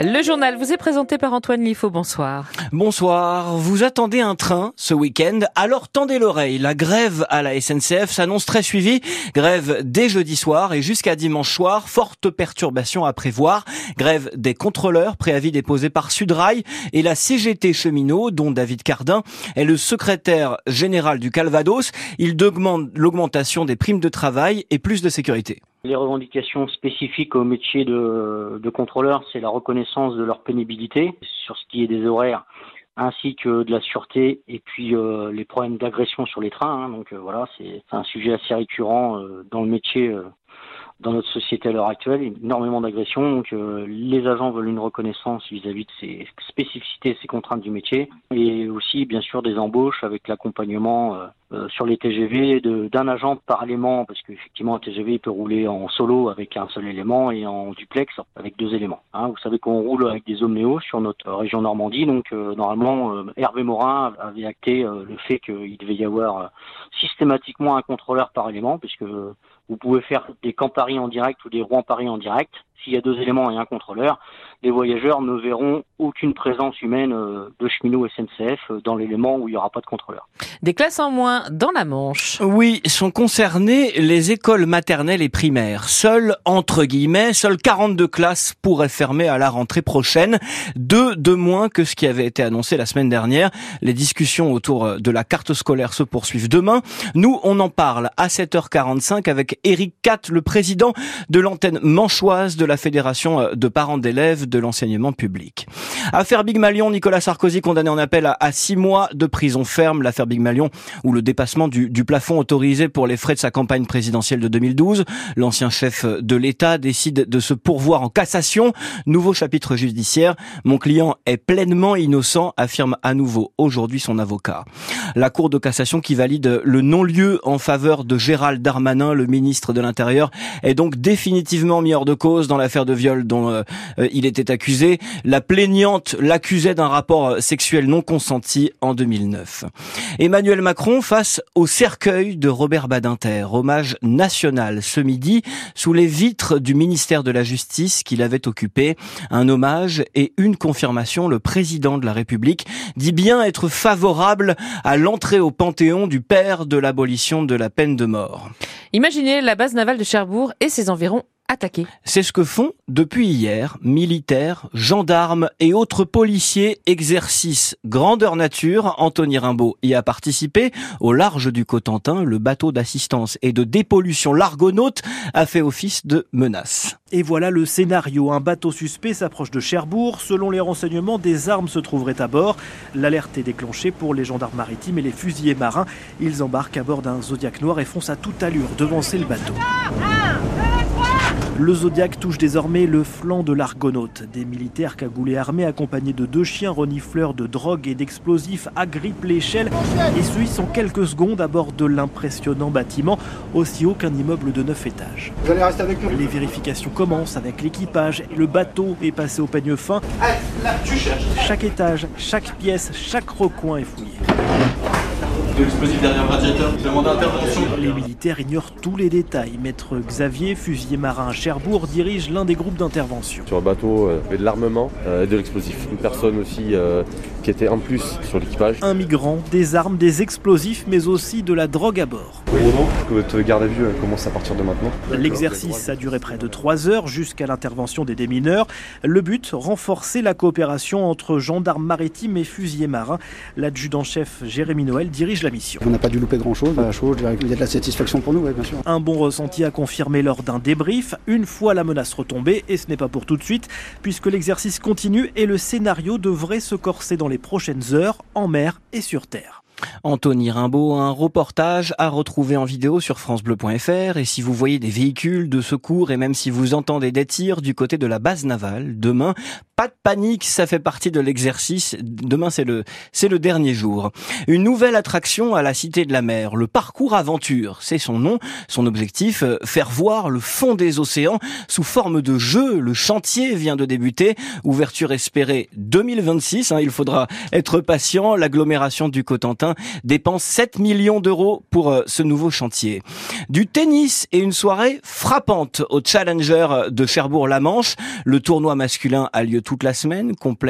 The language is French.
Le journal vous est présenté par Antoine Lifo. Bonsoir. Bonsoir. Vous attendez un train ce week-end Alors tendez l'oreille. La grève à la SNCF s'annonce très suivie. Grève dès jeudi soir et jusqu'à dimanche soir. Forte perturbation à prévoir. Grève des contrôleurs. Préavis déposé par Sudrail et la CGT cheminot, dont David Cardin est le secrétaire général du Calvados. Il demande l'augmentation des primes de travail et plus de sécurité. Les revendications spécifiques au métier de, contrôleur, c'est la reconnaissance de leur pénibilité sur ce qui est des horaires ainsi que de la sûreté et puis euh, les problèmes d'agression sur les trains. Hein. donc euh, voilà, c'est un sujet assez récurrent euh, dans le métier dans notre société à l'heure actuelle, énormément d'agressions. Donc les agents veulent une reconnaissance vis-à-vis de ces spécificités, ces contraintes du métier, et aussi bien sûr des embauches avec l'accompagnement euh, euh, sur les TGV d'un agent par élément, parce qu'effectivement un TGV peut rouler en solo avec un seul élément et en duplex avec deux éléments. Hein. Vous savez qu'on roule avec des omnéos sur notre région Normandie, donc normalement Hervé Morin avait acté le fait qu'il devait y avoir systématiquement un contrôleur par élément, puisque vous pouvez faire des camps Paris en direct ou des Rouen Paris en direct. S'il y a deux éléments et un contrôleur, les voyageurs ne verront aucune présence humaine euh, de cheminot SNCF euh, dans l'élément où il n'y aura pas de contrôleur. Des classes en moins dans la Manche. Oui, sont concernées les écoles maternelles et primaires. Seules, entre guillemets, seules 42 classes pourraient fermer à la rentrée prochaine. Deux de moins que ce qui avait été annoncé la semaine dernière. Les discussions autour de la carte scolaire se poursuivent demain. Nous, on en parle à 7h45 avec Eric Catt, le président de l'antenne manchoise de la Fédération de parents d'élèves de l'enseignement public. Affaire Big Malion, Nicolas Sarkozy condamné en appel à, six mois de prison ferme. L'affaire Big Malion ou le dépassement du, du, plafond autorisé pour les frais de sa campagne présidentielle de 2012. L'ancien chef de l'État décide de se pourvoir en cassation. Nouveau chapitre judiciaire. Mon client est pleinement innocent, affirme à nouveau aujourd'hui son avocat. La Cour de cassation qui valide le non-lieu en faveur de Gérald Darmanin, le ministre de l'Intérieur, est donc définitivement mis hors de cause dans l'affaire de viol dont euh, il était accusé. La plaignante l'accusait d'un rapport sexuel non consenti en 2009. Emmanuel Macron face au cercueil de Robert Badinter, hommage national ce midi sous les vitres du ministère de la Justice qu'il avait occupé. Un hommage et une confirmation. Le président de la République dit bien être favorable à l'entrée au Panthéon du père de l'abolition de la peine de mort. Imaginez la base navale de Cherbourg et ses environs attaqués. C'est ce que font depuis hier militaires, gendarmes et autres policiers exercice grandeur nature. Anthony Rimbaud y a participé. Au large du Cotentin, le bateau d'assistance et de dépollution L'Argonaute a fait office de menace. Et voilà le scénario. Un bateau suspect s'approche de Cherbourg. Selon les renseignements, des armes se trouveraient à bord. L'alerte est déclenchée pour les gendarmes maritimes et les fusiliers marins. Ils embarquent à bord d'un Zodiac noir et foncent à toute allure devancer le bateau. Le Zodiac touche désormais le flanc de l'Argonaute. Des militaires cagoulés armés accompagnés de deux chiens renifleurs de drogue et d'explosifs agrippent l'échelle et suivent en quelques secondes à bord de l'impressionnant bâtiment, aussi haut qu'un immeuble de 9 étages. Vous allez rester avec nous Les vérifications commencent avec l'équipage. Le bateau est passé au peigne fin. là, tu cherches. Chaque étage, chaque pièce, chaque recoin est fouillé. L'explosif derrière le radiateur, demande intervention. Les militaires ignorent tous les détails. Maître Xavier, fusilier marin à Cherbourg, dirige l'un des groupes d'intervention. Sur le bateau, il y avait de l'armement et de l'explosif. Une personne aussi euh, qui était en plus sur l'équipage. Un migrant, des armes, des explosifs, mais aussi de la drogue à bord. Votre garde à vue commence à partir de maintenant. L'exercice a duré près de 3 heures jusqu'à l'intervention des démineurs. Le but, renforcer la coopération entre gendarmes maritimes et fusiliers marins. L'adjudant-chef Jérémy Noël dirige la mission. On n'a pas dû louper grand-chose. Qu'il y a de la satisfaction pour nous, ouais, bien sûr. Un bon ressenti à confirmer lors d'un débrief, une fois la menace retombée, et ce n'est pas pour tout de suite, puisque l'exercice continue et le scénario devrait se corser dans les prochaines heures, en mer et sur terre. Anthony Rimbaud, un reportage à retrouver en vidéo sur francebleu.fr et si vous voyez des véhicules de secours et même si vous entendez des tirs du côté de la base navale, demain, pas de panique, ça fait partie de l'exercice. Demain, c'est le, c'est le dernier jour. Une nouvelle attraction à la Cité de la Mer, le parcours aventure. C'est son nom, son objectif, euh, faire voir le fond des océans sous forme de jeu. Le chantier vient de débuter. Ouverture espérée 2026. Hein, il faudra être patient. L'agglomération du Cotentin dépense 7 millions d'euros pour euh, ce nouveau chantier. Du tennis et une soirée frappante au Challenger de Cherbourg-la-Manche. Le tournoi masculin a lieu toute la semaine, complexe